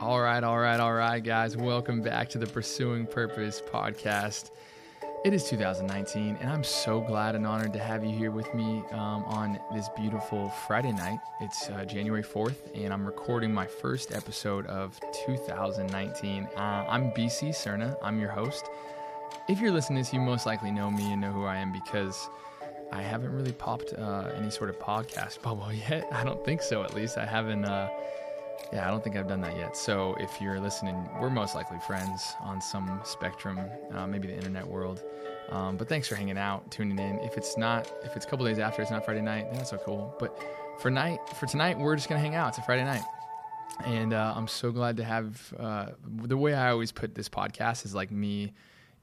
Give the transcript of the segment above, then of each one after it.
All right, all right, all right, guys. Welcome back to the Pursuing Purpose podcast. It is 2019, and I'm so glad and honored to have you here with me um, on this beautiful Friday night. It's uh, January 4th, and I'm recording my first episode of 2019. Uh, I'm BC Cerna, I'm your host. If you're listening to this, you most likely know me and know who I am because I haven't really popped uh, any sort of podcast bubble yet. I don't think so, at least. I haven't. Uh, yeah, I don't think I've done that yet. So if you're listening, we're most likely friends on some spectrum, uh, maybe the internet world. Um, but thanks for hanging out, tuning in. If it's not, if it's a couple days after, it's not Friday night, then that's so cool. But for night, for tonight, we're just gonna hang out. It's a Friday night, and uh, I'm so glad to have. Uh, the way I always put this podcast is like me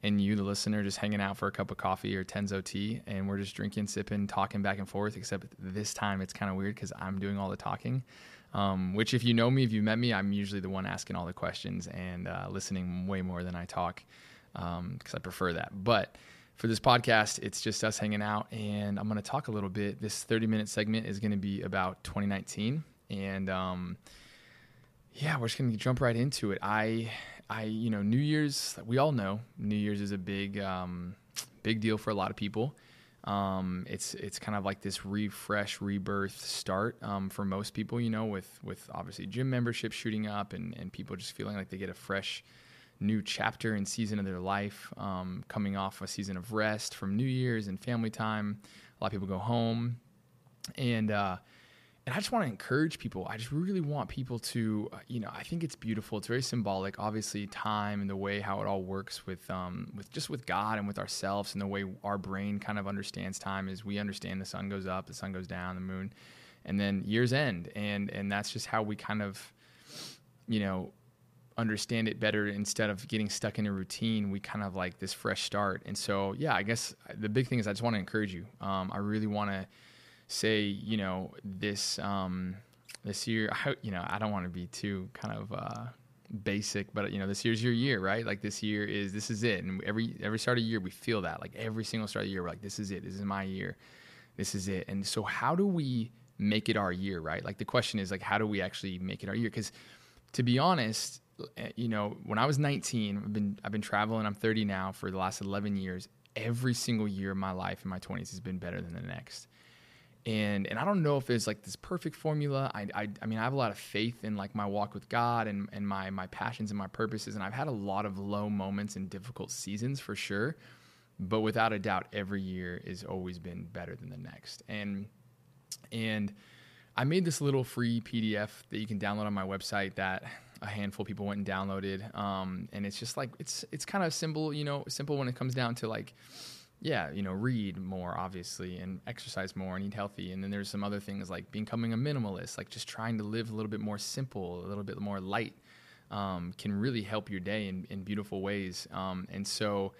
and you, the listener, just hanging out for a cup of coffee or Tenzo tea, and we're just drinking, sipping, talking back and forth. Except this time, it's kind of weird because I'm doing all the talking. Um, which, if you know me, if you've met me, I'm usually the one asking all the questions and uh, listening way more than I talk because um, I prefer that. But for this podcast, it's just us hanging out, and I'm going to talk a little bit. This 30 minute segment is going to be about 2019, and um, yeah, we're just going to jump right into it. I, I, you know, New Year's, we all know New Year's is a big, um, big deal for a lot of people. Um, it's it's kind of like this refresh, rebirth start um, for most people, you know, with with obviously gym membership shooting up and and people just feeling like they get a fresh new chapter and season of their life, um, coming off a season of rest from New Year's and family time. A lot of people go home, and uh, and I just want to encourage people. I just really want people to, uh, you know, I think it's beautiful. It's very symbolic. Obviously, time and the way how it all works with, um, with just with God and with ourselves, and the way our brain kind of understands time is we understand the sun goes up, the sun goes down, the moon, and then years end, and and that's just how we kind of, you know, understand it better instead of getting stuck in a routine we kind of like this fresh start and so yeah i guess the big thing is i just want to encourage you um, i really want to say, you know, this um, this year, I, you know, I don't want to be too kind of uh, basic, but you know, this year's your year, right? Like this year is this is it, and every every start of year we feel that. Like every single start of year, we're like, this is it. This is my year. This is it. And so, how do we make it our year, right? Like the question is like, how do we actually make it our year? Because to be honest, eh, you know, when I was 19, I've been I've been traveling. I'm 30 now for the last 11 years. Every single year of my life in my 20s has been better than the next and and I don't know if there's like this perfect formula. I, I, I mean I have a lot of faith in like my walk with God and and my my passions and my purposes, and I've had a lot of low moments and difficult seasons for sure, but without a doubt, every year has always been better than the next. And and I made this little free PDF that you can download on my website that a handful of people went and downloaded, um, and it's just like it's it's kind of simple, you know, simple when it comes down to like yeah, you know, read more obviously and exercise more and eat healthy. And then there's some other things like becoming a minimalist, like just trying to live a little bit more simple, a little bit more light, um, can really help your day in, in beautiful ways. Um, and so,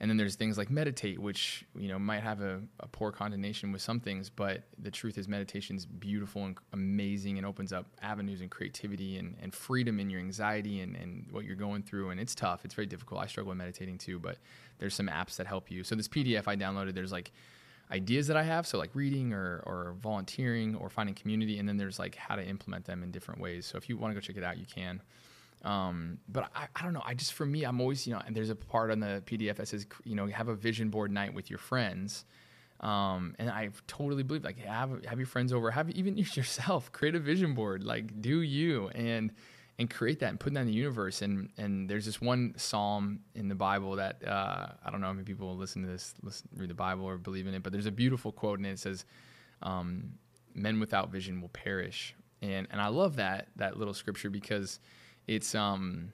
and then there's things like meditate, which you know might have a, a poor connotation with some things, but the truth is meditation is beautiful and amazing and opens up avenues and creativity and, and freedom in your anxiety and, and what you're going through. And it's tough. It's very difficult. I struggle with meditating too, but there's some apps that help you. So this PDF I downloaded, there's like ideas that I have, so like reading or, or volunteering or finding community, and then there's like how to implement them in different ways. So if you want to go check it out, you can. Um, but I, I don't know. I just, for me, I'm always, you know, and there's a part on the PDF that says, you know, have a vision board night with your friends. Um, and I totally believe like have, have your friends over, have even yourself create a vision board, like do you and, and create that and put that in the universe. And, and there's this one Psalm in the Bible that, uh, I don't know how many people listen to this, listen, read the Bible or believe in it, but there's a beautiful quote and it says, um, men without vision will perish. And, and I love that, that little scripture because, it's um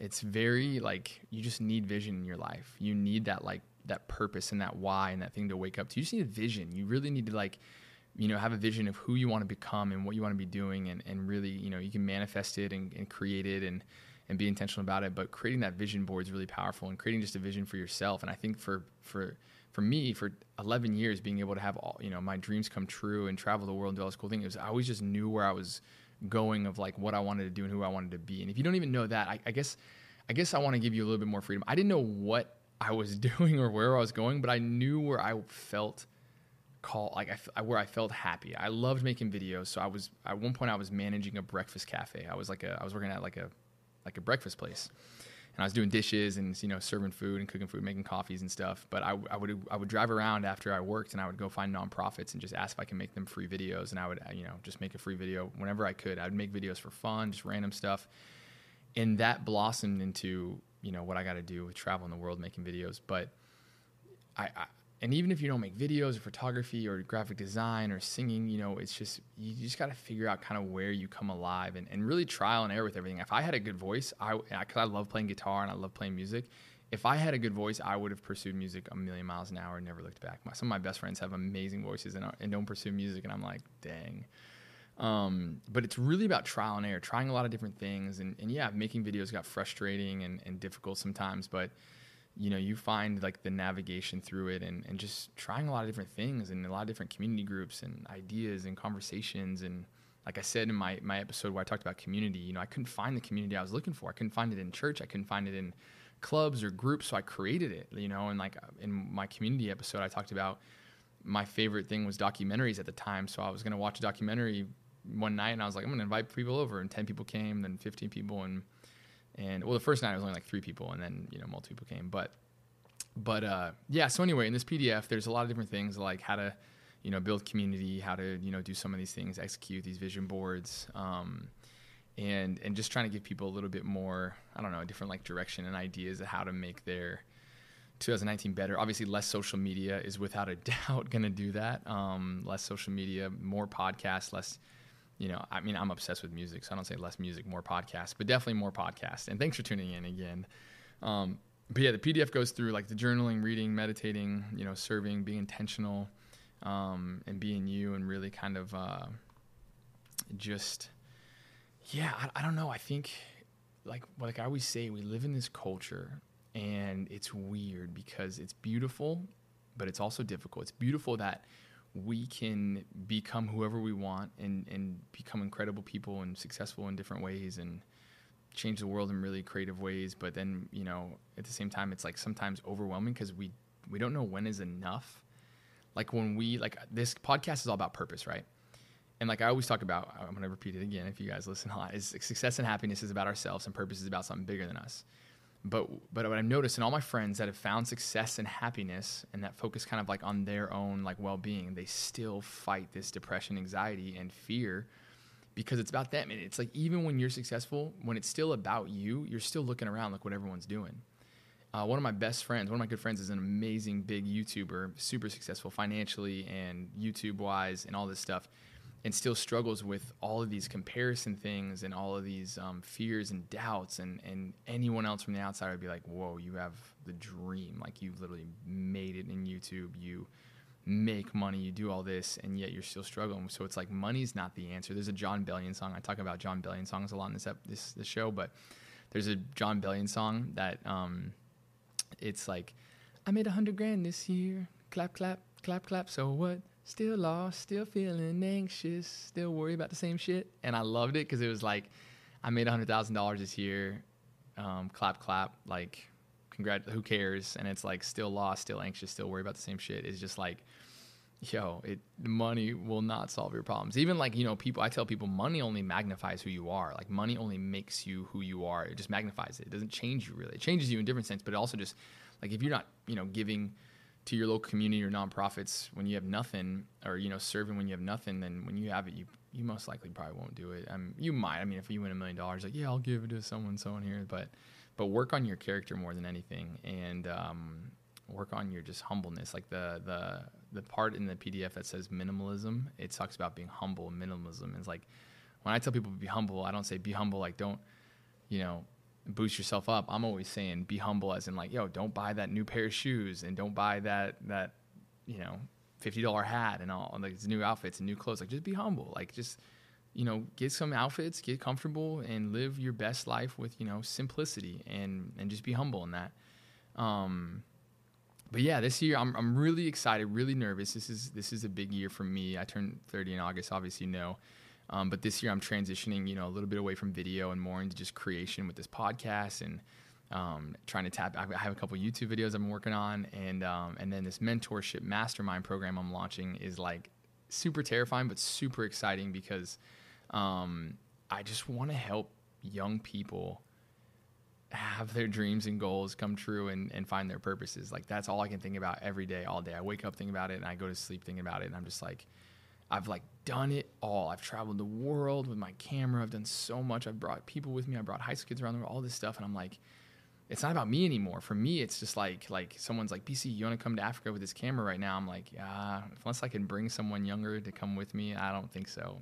it's very like you just need vision in your life. You need that like that purpose and that why and that thing to wake up to. You just need a vision. You really need to like you know have a vision of who you want to become and what you want to be doing and, and really you know you can manifest it and, and create it and and be intentional about it but creating that vision board is really powerful and creating just a vision for yourself and i think for for for me for 11 years being able to have all you know my dreams come true and travel the world and do all this cool thing it was i always just knew where i was going of like what I wanted to do and who I wanted to be. And if you don't even know that, I, I guess I guess I want to give you a little bit more freedom. I didn't know what I was doing or where I was going, but I knew where I felt call like I, where I felt happy. I loved making videos. So I was at one point I was managing a breakfast cafe. I was like a I was working at like a like a breakfast place, and I was doing dishes and you know serving food and cooking food, making coffees and stuff. But I, I would I would drive around after I worked and I would go find nonprofits and just ask if I can make them free videos. And I would you know just make a free video whenever I could. I would make videos for fun, just random stuff, and that blossomed into you know what I got to do with traveling the world making videos. But I, I and even if you don't make videos or photography or graphic design or singing, you know, it's just you just got to figure out kind of where you come alive and, and really trial and error with everything. If I had a good voice, I because I love playing guitar and I love playing music. If I had a good voice, I would have pursued music a million miles an hour and never looked back. My, some of my best friends have amazing voices and, and don't pursue music, and I'm like, dang. Um, but it's really about trial and error, trying a lot of different things, and, and yeah, making videos got frustrating and, and difficult sometimes, but you know you find like the navigation through it and, and just trying a lot of different things and a lot of different community groups and ideas and conversations. And like i said in my, my episode where i talked about community you know i couldn't find the community i was looking for. I couldn't find it in church. I couldn't find it in clubs or groups. So i created it you know and like uh, in my community episode i talked about my favorite thing was documentaries at the time. So i was going to watch a documentary one night and i was like i'm going to invite people over. And 10 people came then 15 people and and well the first night it was only like three people and then you know multiple people came. But but uh, yeah so anyway in this pdf there's a lot of different things like how to you know build community how to you know do some of these things execute these vision boards um, and and just trying to give people a little bit more i don't know a different like direction and ideas of how to make their 2019 better. Obviously less social media is without a doubt going to do that. Um, less social media more podcasts less you know, I mean, I'm obsessed with music, so I don't say less music, more podcasts, but definitely more podcasts. And thanks for tuning in again. Um, but yeah, the PDF goes through like the journaling, reading, meditating, you know, serving, being intentional, um, and being you, and really kind of uh, just, yeah, I, I don't know. I think, like, like I always say, we live in this culture, and it's weird because it's beautiful, but it's also difficult. It's beautiful that we can become whoever we want and, and become incredible people and successful in different ways and change the world in really creative ways. But then, you know, at the same time, it's like sometimes overwhelming because we, we don't know when is enough. Like when we, like this podcast is all about purpose, right? And like I always talk about, I'm going to repeat it again if you guys listen a lot, is success and happiness is about ourselves and purpose is about something bigger than us. But but what I've noticed in all my friends that have found success and happiness and that focus kind of like on their own like well-being, they still fight this depression, anxiety, and fear because it's about them. And it's like even when you're successful, when it's still about you, you're still looking around like what everyone's doing. Uh, one of my best friends, one of my good friends, is an amazing big YouTuber, super successful financially and YouTube wise, and all this stuff and still struggles with all of these comparison things and all of these um, fears and doubts and, and anyone else from the outside would be like whoa you have the dream. Like you've literally made it in youtube. You make money. You do all this and yet you're still struggling. So it's like money's not the answer. There's a Jon Bellion song. I talk about Jon Bellion songs a lot in this ep- this, this show but there's a Jon Bellion song that um, it's like i made a hundred grand this year. Clap clap clap clap. So what still lost, still feeling anxious, still worry about the same shit. And I loved it because it was like, I made hundred thousand dollars this year. Um, clap, clap, like, congrat. Who cares? And it's like still lost, still anxious, still worry about the same shit. It's just like, yo, it money will not solve your problems. Even like you know, people. I tell people, money only magnifies who you are. Like money only makes you who you are. It just magnifies it. It doesn't change you really. It changes you in different sense, but it also just like if you're not, you know, giving to your local community or nonprofits when you have nothing, or you know, serving when you have nothing, then when you have it, you you most likely probably won't do it. Um, you might. I mean, if you win a million dollars, like yeah, I'll give it to someone, someone here, but but work on your character more than anything, and um, work on your just humbleness. Like the the the part in the PDF that says minimalism, it talks about being humble. Minimalism is like when I tell people to be humble, I don't say be humble like don't you know boost yourself up, I'm always saying be humble as in like, yo, don't buy that new pair of shoes and don't buy that that, you know, fifty dollar hat and all like it's new outfits and new clothes. Like just be humble. Like just, you know, get some outfits, get comfortable and live your best life with, you know, simplicity and and just be humble in that. Um but yeah, this year I'm I'm really excited, really nervous. This is this is a big year for me. I turned 30 in August, obviously you know. Um, but this year I'm transitioning, you know, a little bit away from video and more into just creation with this podcast and um, trying to tap. I have a couple YouTube videos I'm working on, and um, and then this mentorship mastermind program I'm launching is like super terrifying, but super exciting because um, I just want to help young people have their dreams and goals come true and, and find their purposes. Like that's all I can think about every day, all day. I wake up thinking about it and I go to sleep thinking about it. And I'm just like, I've like done it all. I've traveled the world with my camera. I've done so much. I've brought people with me. I brought high school kids around the world, all this stuff. And I'm like, it's not about me anymore. For me, it's just like like someone's like, BC, you want to come to Africa with this camera right now? I'm like, yeah, unless I can bring someone younger to come with me, I don't think so.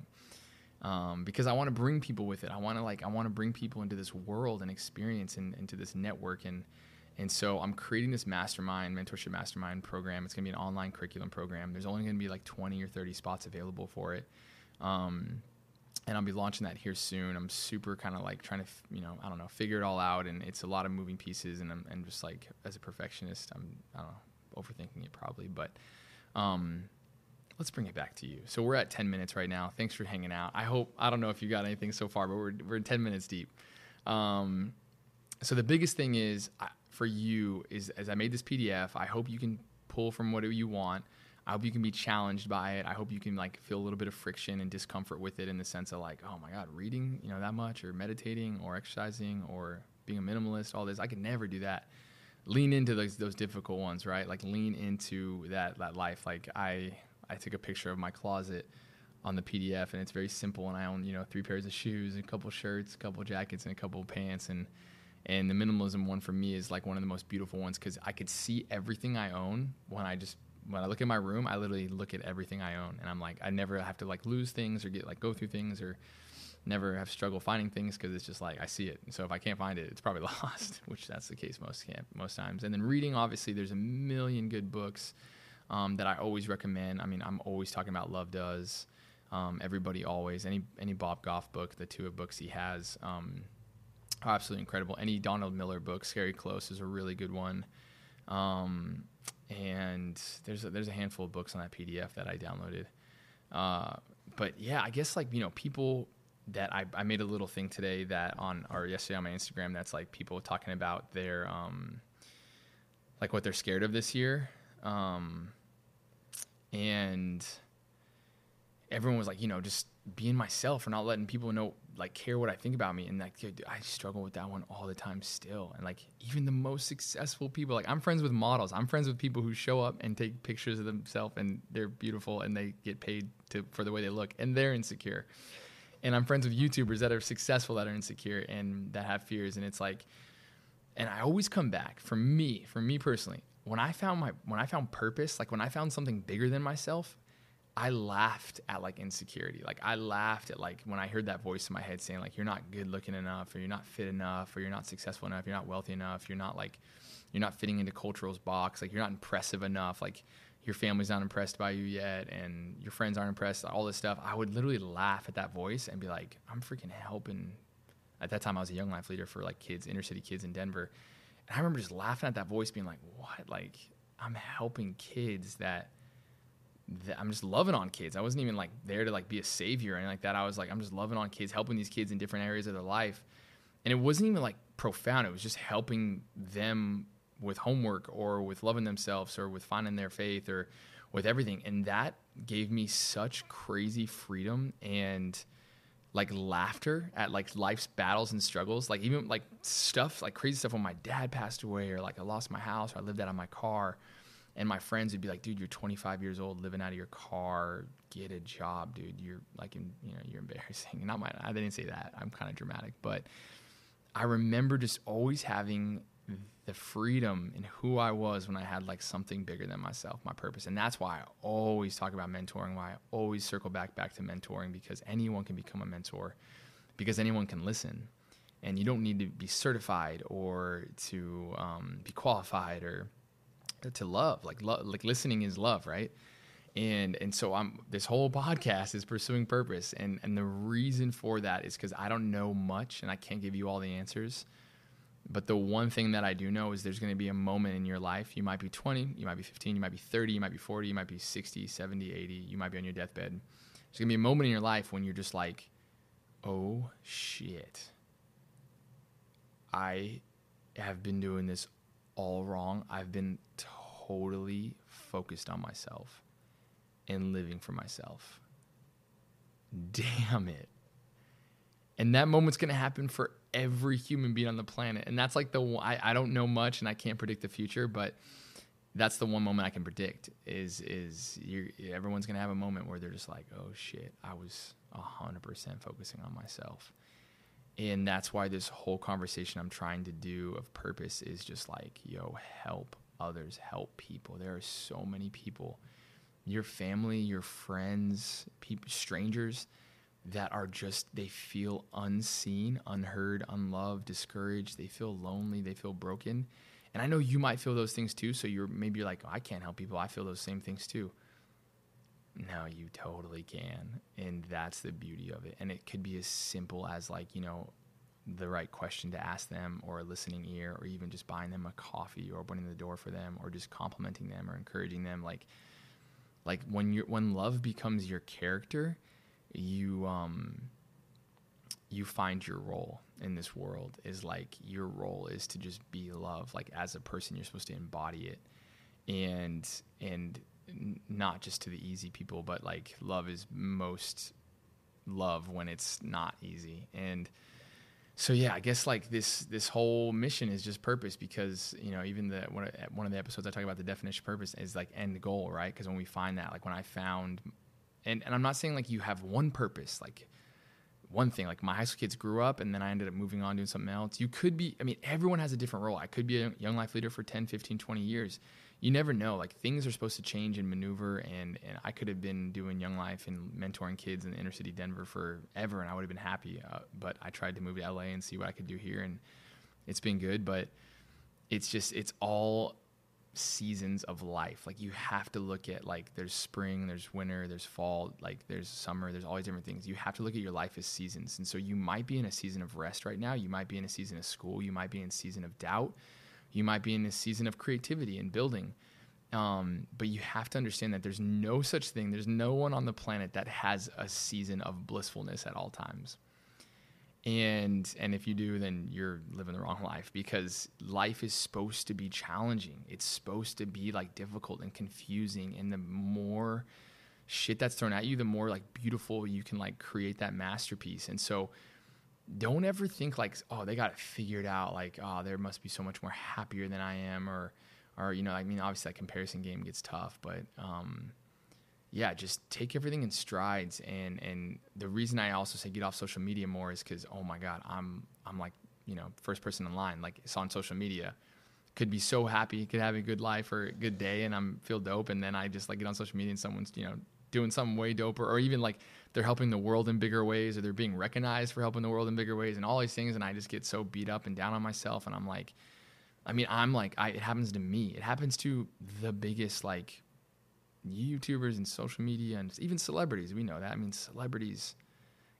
Um, because I want to bring people with it. I want to like I want to bring people into this world and experience and into this network and and so I'm creating this mastermind mentorship mastermind program. It's gonna be an online curriculum program. There's only gonna be like 20 or 30 spots available for it. Um, and I'll be launching that here soon. I'm super kind of like trying to, you know, I don't know, figure it all out. And it's a lot of moving pieces. And I'm and just like, as a perfectionist, I'm, I don't know, overthinking it probably. But um, let's bring it back to you. So we're at 10 minutes right now. Thanks for hanging out. I hope, I don't know if you got anything so far, but we're, we're 10 minutes deep. Um, so the biggest thing is for you is as I made this PDF, I hope you can pull from whatever you want. I hope you can be challenged by it. I hope you can like feel a little bit of friction and discomfort with it in the sense of like, oh my God, reading, you know, that much or meditating or exercising or being a minimalist, all this. I could never do that. Lean into those those difficult ones, right? Like lean into that that life. Like I I took a picture of my closet on the PDF and it's very simple and I own, you know, three pairs of shoes, a couple shirts, a couple jackets and a couple pants and and the minimalism one for me is like one of the most beautiful ones cuz I could see everything I own when I just when I look at my room, I literally look at everything I own, and I'm like, I never have to like lose things or get like go through things or never have struggle finding things because it's just like I see it. So if I can't find it, it's probably lost, which that's the case most camp most times. And then reading, obviously, there's a million good books um, that I always recommend. I mean, I'm always talking about Love Does. Um, everybody always any any Bob Goff book, the two of books he has, um, absolutely incredible. Any Donald Miller book, Scary Close, is a really good one. Um, and there's a, there's a handful of books on that PDF that I downloaded. Uh, but yeah, I guess like you know people that I, I made a little thing today that on or yesterday on my Instagram that's like people talking about their um like what they're scared of this year um and everyone was like you know just being myself or not letting people know like care what I think about me and like dude, I struggle with that one all the time still. And like even the most successful people like I'm friends with models. I'm friends with people who show up and take pictures of themselves and they're beautiful and they get paid to for the way they look and they're insecure. And I'm friends with YouTubers that are successful that are insecure and that have fears. And it's like and I always come back for me for me personally when I found my when I found purpose like when I found something bigger than myself I laughed at like insecurity. Like I laughed at like when I heard that voice in my head saying like you're not good looking enough or you're not fit enough or you're not successful enough, you're not wealthy enough, you're not like you're not fitting into cultural's box, like you're not impressive enough, like your family's not impressed by you yet and your friends aren't impressed, all this stuff. I would literally laugh at that voice and be like, I'm freaking helping. At that time I was a young life leader for like kids, inner city kids in Denver. And I remember just laughing at that voice being like, What? Like I'm helping kids that I'm just loving on kids. I wasn't even like there to like be a savior or anything like that. I was like, I'm just loving on kids, helping these kids in different areas of their life. And it wasn't even like profound. It was just helping them with homework or with loving themselves or with finding their faith or with everything. And that gave me such crazy freedom and like laughter at like life's battles and struggles. Like even like stuff, like crazy stuff when my dad passed away or like I lost my house or I lived out of my car and my friends would be like, "Dude, you're 25 years old, living out of your car. Get a job, dude. You're like, you know, you're embarrassing." Not my, I didn't say that. I'm kind of dramatic, but I remember just always having the freedom in who I was when I had like something bigger than myself, my purpose, and that's why I always talk about mentoring. Why I always circle back back to mentoring because anyone can become a mentor, because anyone can listen, and you don't need to be certified or to um, be qualified or to love like love like listening is love right? And and so i'm this whole podcast is pursuing purpose and and the reason for that is because i don't know much and i can't give you all the answers. But the one thing that i do know is there's going to be a moment in your life you might be 20 you might be 15 you might be 30 you might be 40 you might be 60 70 80 you might be on your deathbed. There's going to be a moment in your life when you're just like oh shit. I have been doing this all wrong. I've been totally focused on myself and living for myself. Damn it. And that moment's going to happen for every human being on the planet. And that's like the I, I don't know much and I can't predict the future, but that's the one moment I can predict is is everyone's gonna have a moment where they're just like, oh shit, I was hundred percent focusing on myself, and that's why this whole conversation I'm trying to do of purpose is just like, yo, help others, help people. There are so many people, your family, your friends, people, strangers that are just they feel unseen, unheard, unloved, discouraged. They feel lonely. They feel broken and I know you might feel those things too. So you're maybe you're like, oh, I can't help people. I feel those same things too. No, you totally can. And that's the beauty of it. And it could be as simple as like, you know, the right question to ask them or a listening ear or even just buying them a coffee or opening the door for them or just complimenting them or encouraging them like like when you when love becomes your character, you um you find your role in this world is like your role is to just be love like as a person you're supposed to embody it and and not just to the easy people but like love is most love when it's not easy and so yeah i guess like this this whole mission is just purpose because you know even the one, one of the episodes i talk about the definition of purpose is like end goal right because when we find that like when i found and, and i'm not saying like you have one purpose like one thing. Like my high school kids grew up and then I ended up moving on doing something else. You could be, I mean, everyone has a different role. I could be a young life leader for 10, 15, 20 years. You never know. Like things are supposed to change and maneuver. And, and I could have been doing young life and mentoring kids in inner city Denver forever and I would have been happy. Uh, but I tried to move to LA and see what I could do here. And it's been good. But it's just, it's all seasons of life. Like you have to look at like there's spring, there's winter, there's fall, like there's summer, there's all these different things. You have to look at your life as seasons. And so you might be in a season of rest right now. You might be in a season of school. You might be in a season of doubt. You might be in a season of creativity and building. Um, but you have to understand that there's no such thing. There's no one on the planet that has a season of blissfulness at all times and and if you do then you're living the wrong life because life is supposed to be challenging it's supposed to be like difficult and confusing and the more shit that's thrown at you the more like beautiful you can like create that masterpiece and so don't ever think like oh they got it figured out like oh there must be so much more happier than i am or or you know i mean obviously that comparison game gets tough but um yeah, just take everything in strides. And and the reason I also say get off social media more is because oh my god, I'm I'm like you know first person in line. Like it's on social media. Could be so happy, could have a good life or a good day, and I'm feel dope. And then I just like get on social media and someone's you know doing something way doper, or even like they're helping the world in bigger ways, or they're being recognized for helping the world in bigger ways, and all these things. And I just get so beat up and down on myself, and I'm like, I mean, I'm like, I, it happens to me. It happens to the biggest like YouTubers and social media and even celebrities. We know that. I mean, celebrities,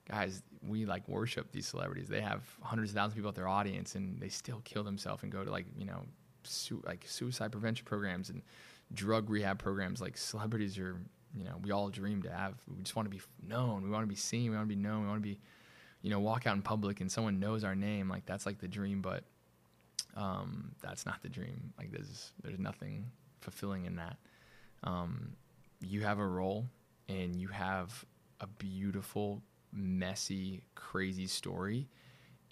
guys, we like worship these celebrities. They have hundreds of thousands of people at their audience, and they still kill themselves and go to like you know, su- like suicide prevention programs and drug rehab programs. Like celebrities are, you know, we all dream to have. We just want to be known. We want to be seen. We want to be known. We want to be, you know, walk out in public and someone knows our name. Like that's like the dream, but um, that's not the dream. Like there's there's nothing fulfilling in that um, you have a role and you have a beautiful, messy, crazy story,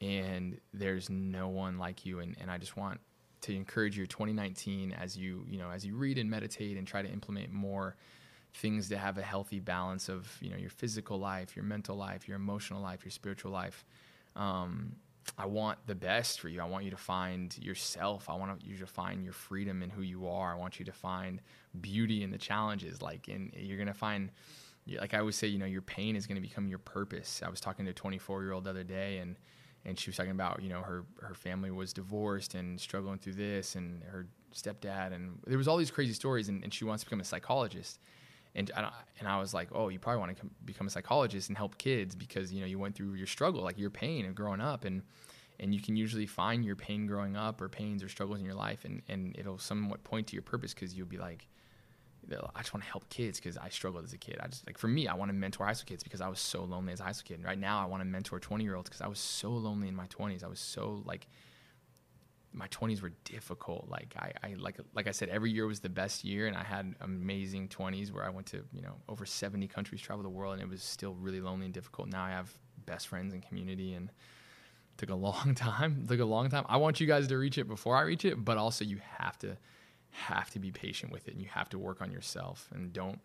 and there's no one like you. And, and I just want to encourage your 2019 as you you know as you read and meditate and try to implement more things to have a healthy balance of you know your physical life, your mental life, your emotional life, your spiritual life. Um, I want the best for you. I want you to find yourself. I want you to find your freedom in who you are. I want you to find beauty in the challenges. Like, and you're gonna find, like I always say, you know, your pain is gonna become your purpose. I was talking to a 24 year old the other day, and and she was talking about, you know, her her family was divorced and struggling through this, and her stepdad, and there was all these crazy stories, and, and she wants to become a psychologist. And, I, and I was like, oh, you probably want to become a psychologist and help kids because you know you went through your struggle, like your pain of growing up, and and you can usually find your pain growing up or pains or struggles in your life, and and it'll somewhat point to your purpose because you'll be like, I just want to help kids because I struggled as a kid. I just like for me, I want to mentor high school kids because I was so lonely as a high school kid. And right now, I want to mentor 20 year olds because I was so lonely in my 20s. I was so like my 20s were difficult. Like I, I like like I said, every year was the best year, and I had amazing 20s where I went to you know over 70 countries, traveled the world, and it was still really lonely and difficult. Now I have best friends and community, and took a long time. took a long time. I want you guys to reach it before I reach it, but also you have to have to be patient with it, and you have to work on yourself, and don't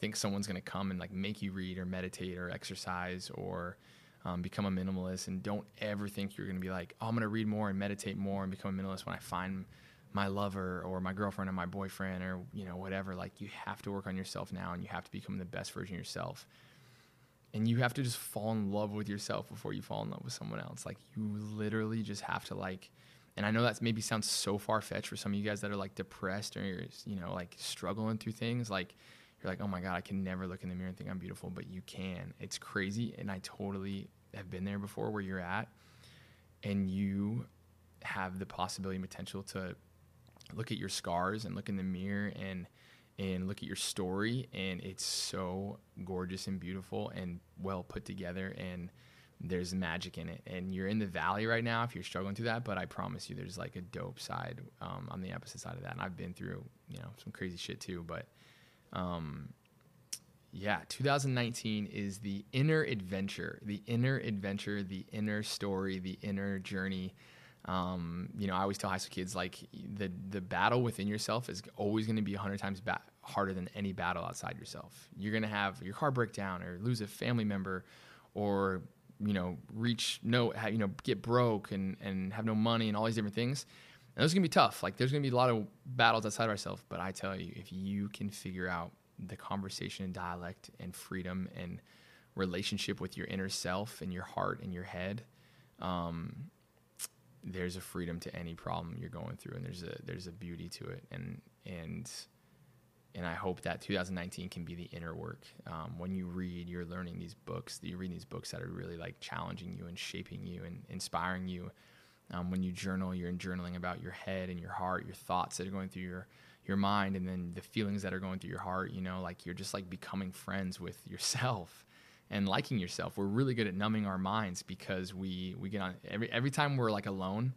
think someone's going to come and like make you read or meditate or exercise or um, become a minimalist and don't ever think you're going to be like, oh, I'm going to read more and meditate more and become a minimalist when I find my lover or my girlfriend or my boyfriend or you know whatever. Like you have to work on yourself now and you have to become the best version of yourself. And you have to just fall in love with yourself before you fall in love with someone else. Like you literally just have to like. And I know that maybe sounds so far fetched for some of you guys that are like depressed or you're you know like struggling through things. Like you're like, oh my God, I can never look in the mirror and think I'm beautiful, but you can. It's crazy. And I totally have been there before where you're at. And you have the possibility and potential to look at your scars and look in the mirror and and look at your story and it's so gorgeous and beautiful and well put together and there's magic in it and you're in the valley right now if you're struggling through that but i promise you there's like a dope side um, on the opposite side of that and i've been through you know some crazy shit too but um, yeah, 2019 is the inner adventure, the inner adventure, the inner story, the inner journey. Um, you know, I always tell high school kids like the the battle within yourself is always going to be 100 times ba- harder than any battle outside yourself. You're going to have your car break down or lose a family member or you know, reach no, you know, get broke and and have no money and all these different things. And it's gonna be tough. Like there's gonna be a lot of battles outside of ourselves. But I tell you, if you can figure out the conversation and dialect and freedom and relationship with your inner self and your heart and your head, um, there's a freedom to any problem you're going through, and there's a there's a beauty to it. And and and I hope that 2019 can be the inner work. Um, when you read, you're learning these books. You're reading these books that are really like challenging you and shaping you and inspiring you um, when you journal, you're journaling about your head and your heart, your thoughts that are going through your your mind, and then the feelings that are going through your heart. You know, like you're just like becoming friends with yourself and liking yourself. We're really good at numbing our minds because we we get on every every time we're like alone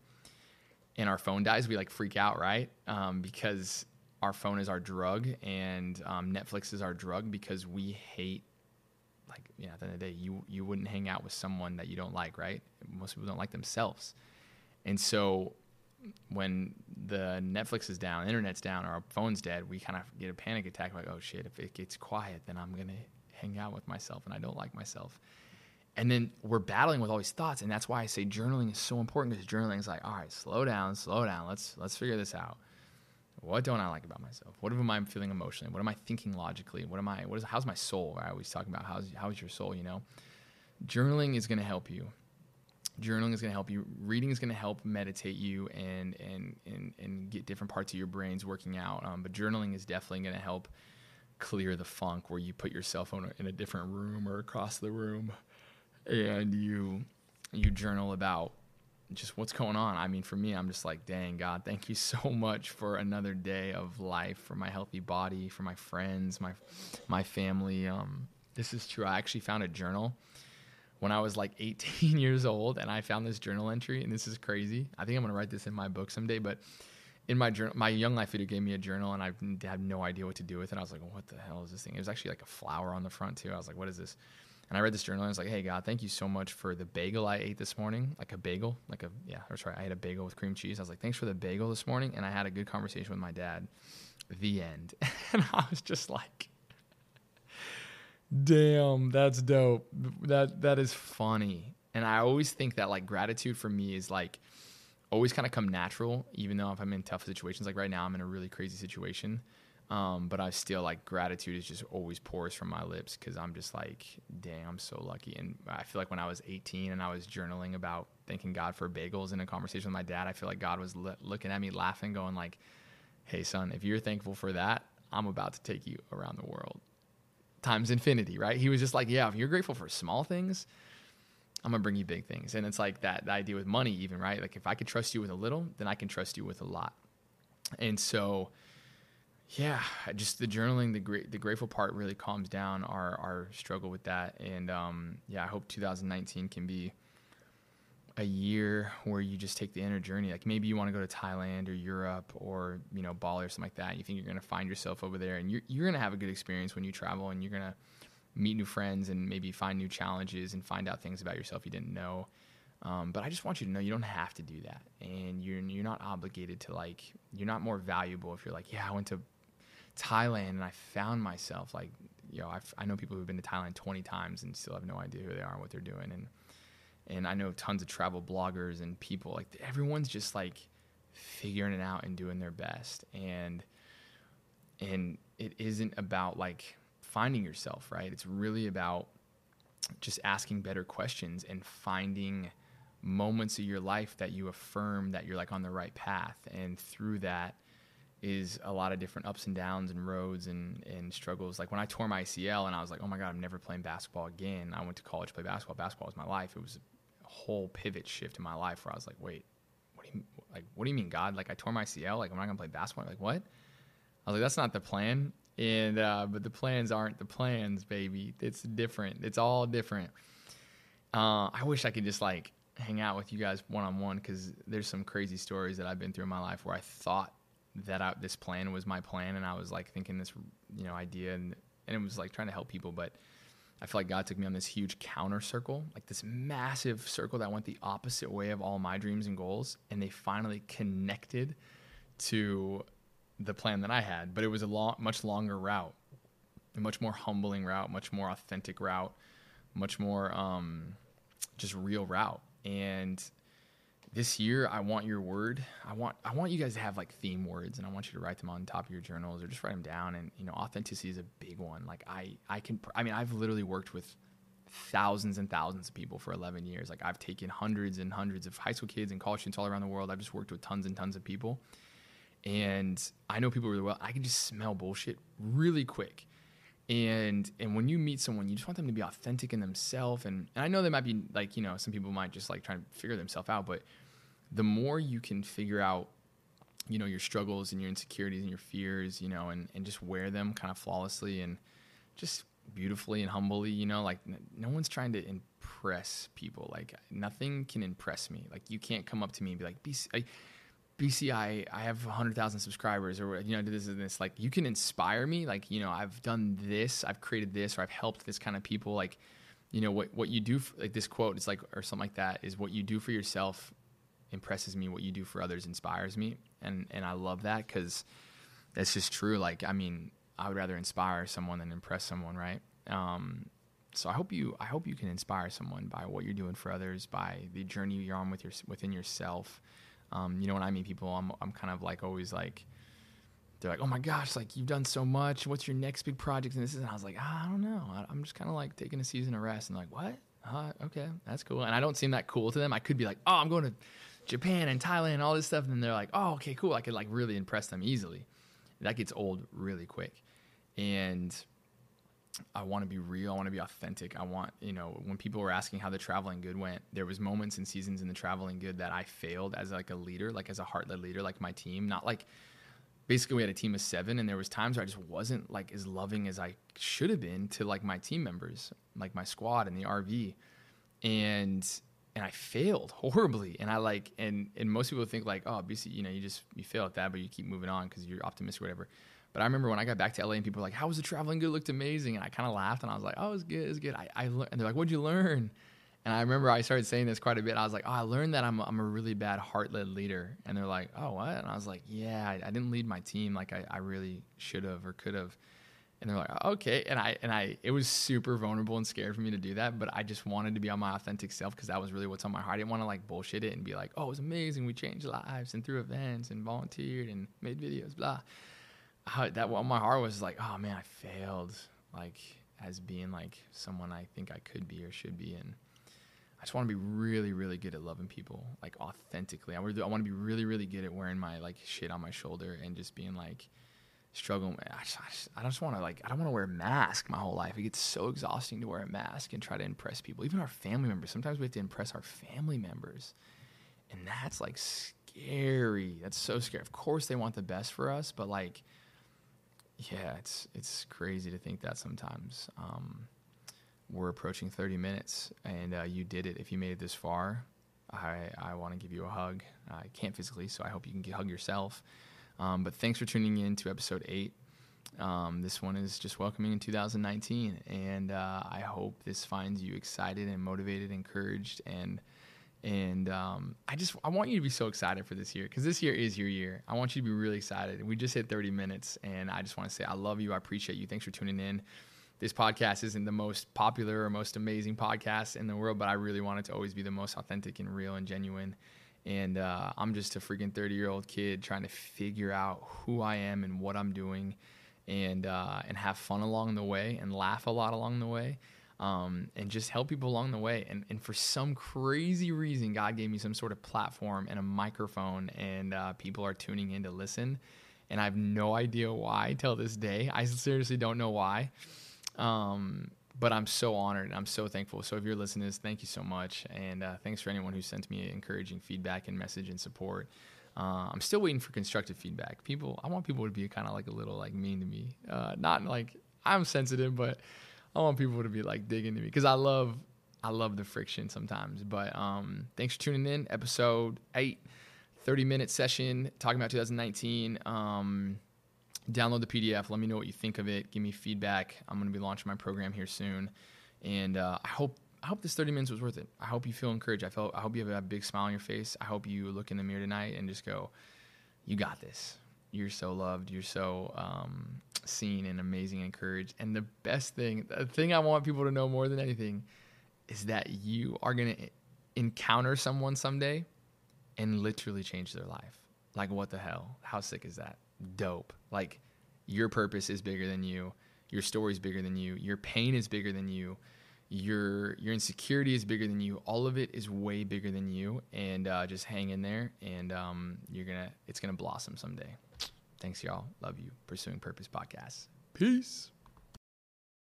and our phone dies, we like freak out, right? Um, because our phone is our drug and um, Netflix is our drug because we hate like yeah at the end of the day you you wouldn't hang out with someone that you don't like right most people don't like themselves and so when the Netflix is down, internet's down, or our phone's dead, we kind of get a panic attack like, oh shit, if it gets quiet, then I'm going to hang out with myself and I don't like myself. And then we're battling with all these thoughts. And that's why I say journaling is so important because journaling is like, all right, slow down, slow down. Let's, let's figure this out. What don't I like about myself? What am I feeling emotionally? What am I thinking logically? What am I, what is, how's my soul? I always talk about how's, how's your soul, you know? Journaling is going to help you journaling is going to help you reading is going to help meditate you and and and and get different parts of your brains working out. Um, but journaling is definitely going to help clear the funk where you put your cell phone in a different room or across the room and you you journal about just what's going on. I mean for me i'm just like dang god thank you so much for another day of life for my healthy body for my friends my my family. Um, this is true. I actually found a journal when I was like 18 years old, and I found this journal entry, and this is crazy. I think I'm gonna write this in my book someday. But in my journal, my young life leader gave me a journal, and I had no idea what to do with it. I was like, "What the hell is this thing?" It was actually like a flower on the front too. I was like, "What is this?" And I read this journal, and I was like, "Hey God, thank you so much for the bagel I ate this morning. Like a bagel, like a yeah, that's sorry, I had a bagel with cream cheese. I was like, thanks for the bagel this morning, and I had a good conversation with my dad. The end. and I was just like Damn, that's dope. That that is funny. And I always think that like gratitude for me is like always kind of come natural, even though if I'm in tough situations. Like right now, I'm in a really crazy situation. Um, but I still like gratitude is just always pours from my lips because I'm just like, damn, I'm so lucky. And I feel like when I was 18 and I was journaling about thanking God for bagels in a conversation with my dad, I feel like God was looking at me laughing, going like, "Hey, son, if you're thankful for that, I'm about to take you around the world." Times infinity, right? He was just like, yeah, if you're grateful for small things, I'm gonna bring you big things. And it's like that idea with money, even right? Like if I could trust you with a little, then I can trust you with a lot. And so, yeah, just the journaling, the great, the grateful part really calms down our our struggle with that. And um, yeah, I hope 2019 can be a year where you just take the inner journey. Like maybe you want to go to Thailand or Europe or you know Bali or something like that. You think you're going to find yourself over there, and you're you're going to have a good experience when you travel, and you're going to meet new friends and maybe find new challenges and find out things about yourself you didn't know. Um, but I just want you to know you don't have to do that, and you're you're not obligated to like you're not more valuable if you're like yeah I went to Thailand and I found myself like you know I've, I know people who've been to Thailand 20 times and still have no idea who they are and what they're doing and and I know tons of travel bloggers and people like everyone's just like figuring it out and doing their best and and it isn't about like finding yourself right it's really about just asking better questions and finding moments of your life that you affirm that you're like on the right path and through that is a lot of different ups and downs and roads and, and struggles. Like when I tore my ACL and I was like, oh my God, I'm never playing basketball again. I went to college to play basketball. Basketball was my life. It was whole pivot shift in my life where I was like, wait, what do you like? What do you mean, God? Like I tore my ACL. Like I'm not gonna play basketball. Like what? I was like, that's not the plan. And uh, but the plans aren't the plans, baby. It's different. It's all different. Uh, I wish I could just like hang out with you guys one on one because there's some crazy stories that I've been through in my life where I thought that I, this plan was my plan, and I was like thinking this, you know, idea, and and it was like trying to help people, but I feel like God took me on this huge counter circle, like this massive circle that went the opposite way of all my dreams and goals, and they finally connected to the plan that I had, but it was a long, much longer route, a much more humbling route, much more authentic route, much more um, just real route, and this year I want your word. I want I want you guys to have like theme words and I want you to write them on top of your journals or just write them down and you know authenticity is a big one. Like I I can I mean I've literally worked with thousands and thousands of people for 11 years. Like I've taken hundreds and hundreds of high school kids and college students all around the world. I've just worked with tons and tons of people. And I know people really well. I can just smell bullshit really quick. And and when you meet someone, you just want them to be authentic in themselves. And, and I know they might be like, you know, some people might just like try to figure themselves out, but the more you can figure out you know your struggles and your insecurities and your fears you know and, and just wear them kind of flawlessly and just beautifully and humbly you know like n- no one's trying to impress people. Like nothing can impress me. Like you can't come up to me and be like BC, I, BCI I have 100,000 subscribers or you know this and this. Like you can inspire me. Like you know I've done this I've created this or I've helped this kind of people. Like you know what what you do for, like this quote it's like or something like that is what you do for yourself impresses me. What you do for others inspires me, and and I love that because that's just true. Like I mean, I would rather inspire someone than impress someone, right? Um, so I hope you I hope you can inspire someone by what you're doing for others, by the journey you're on with your within yourself. Um, you know, when I meet people, I'm I'm kind of like always like they're like, "Oh my gosh, like you've done so much. What's your next big project?" And this is, and I was like, ah, "I don't know. I, am just kind of like taking a season of rest." And like, "What? Uh, okay, that's cool." And I don't seem that cool to them. I could be like, "Oh, I'm going to Japan and Thailand and all this stuff, and they're like, oh, okay, cool. I could like really impress them easily. That gets old really quick, and I want to be real. I want to be authentic. I want you know when people were asking how the traveling good went, there was moments and seasons in the traveling good that I failed as like a leader, like as a heart led leader, like my team, not like. Basically, we had a team of seven, and there was times where I just wasn't like as loving as I should have been to like my team members, like my squad and the RV, and and I failed horribly. And I like, and and most people think like, oh, BC, you know, you just you fail at that, but you keep moving on because you're optimistic or whatever. But I remember when I got back to LA and people were like, "How was the traveling good? Looked amazing." And I kind of laughed and I was like, "Oh, it was good. It was good." I, I learned, and they're like, "What'd you learn?" And I remember I started saying this quite a bit. I was like, "Oh, I learned that I'm I'm a really bad heart led leader." And they're like, "Oh, what?" And I was like, "Yeah, I, I didn't lead my team like I, I really should have or could have." And they're like okay. And i and i it was super vulnerable and scared for me to do that but i just wanted to be on my authentic self because that was really what's on my heart. I didn't want to like bullshit it and be like oh it was amazing. We changed lives and threw events and volunteered and made videos blah. That what my heart was like oh man i failed like as being like someone i think i could be or should be. And I just want to be really, really good at loving people, like authentically. I, I want to be really, really good at wearing my like shit on my shoulder and just being like, struggling. I just, I just, I just want to like I don't want to wear a mask my whole life. It gets so exhausting to wear a mask and try to impress people, even our family members. Sometimes we have to impress our family members, and that's like scary. That's so scary. Of course, they want the best for us, but like, yeah, it's it's crazy to think that sometimes. Um, we're approaching 30 minutes, and uh, you did it. If you made it this far, I, I want to give you a hug. I can't physically, so I hope you can hug yourself. Um, but thanks for tuning in to episode eight. Um, this one is just welcoming in 2019, and uh, I hope this finds you excited and motivated, encouraged, and and um, I just I want you to be so excited for this year because this year is your year. I want you to be really excited. We just hit 30 minutes, and I just want to say I love you. I appreciate you. Thanks for tuning in. This podcast isn't the most popular or most amazing podcast in the world, but I really want it to always be the most authentic and real and genuine. And uh, I'm just a freaking 30 year old kid trying to figure out who I am and what I'm doing, and uh, and have fun along the way and laugh a lot along the way um, and just help people along the way. And, and for some crazy reason, God gave me some sort of platform and a microphone, and uh, people are tuning in to listen. And I have no idea why till this day. I seriously don't know why. Um, but I'm so honored and I'm so thankful. So if you're listening to this, thank you so much. And uh, thanks for anyone who sent me encouraging feedback and message and support. Uh, I'm still waiting for constructive feedback. People, I want people to be kind of like a little like mean to me. Uh, not like I'm sensitive, but I want people to be like digging to me because I love I love the friction sometimes. But um, thanks for tuning in. Episode eight, 30 minute session talking about 2019. Um, download the PDF. Let me know what you think of it. Give me feedback. I'm going to be launching my program here soon, and uh, I hope I hope this 30 minutes was worth it. I hope you feel encouraged. I felt I hope you have a big smile on your face. I hope you look in the mirror tonight and just go, "You got this. You're so loved. You're so um, seen and amazing and encouraged. And the best thing, the thing I want people to know more than anything is that you are going to encounter someone someday and literally change their life. Like, what the hell? How sick is that? Dope. Like, your purpose is bigger than you. Your story is bigger than you. Your pain is bigger than you. Your your insecurity is bigger than you. All of it is way bigger than you. And uh, just hang in there, and um, you're gonna it's gonna blossom someday. Thanks, y'all. Love you. Pursuing Purpose Podcast. Peace.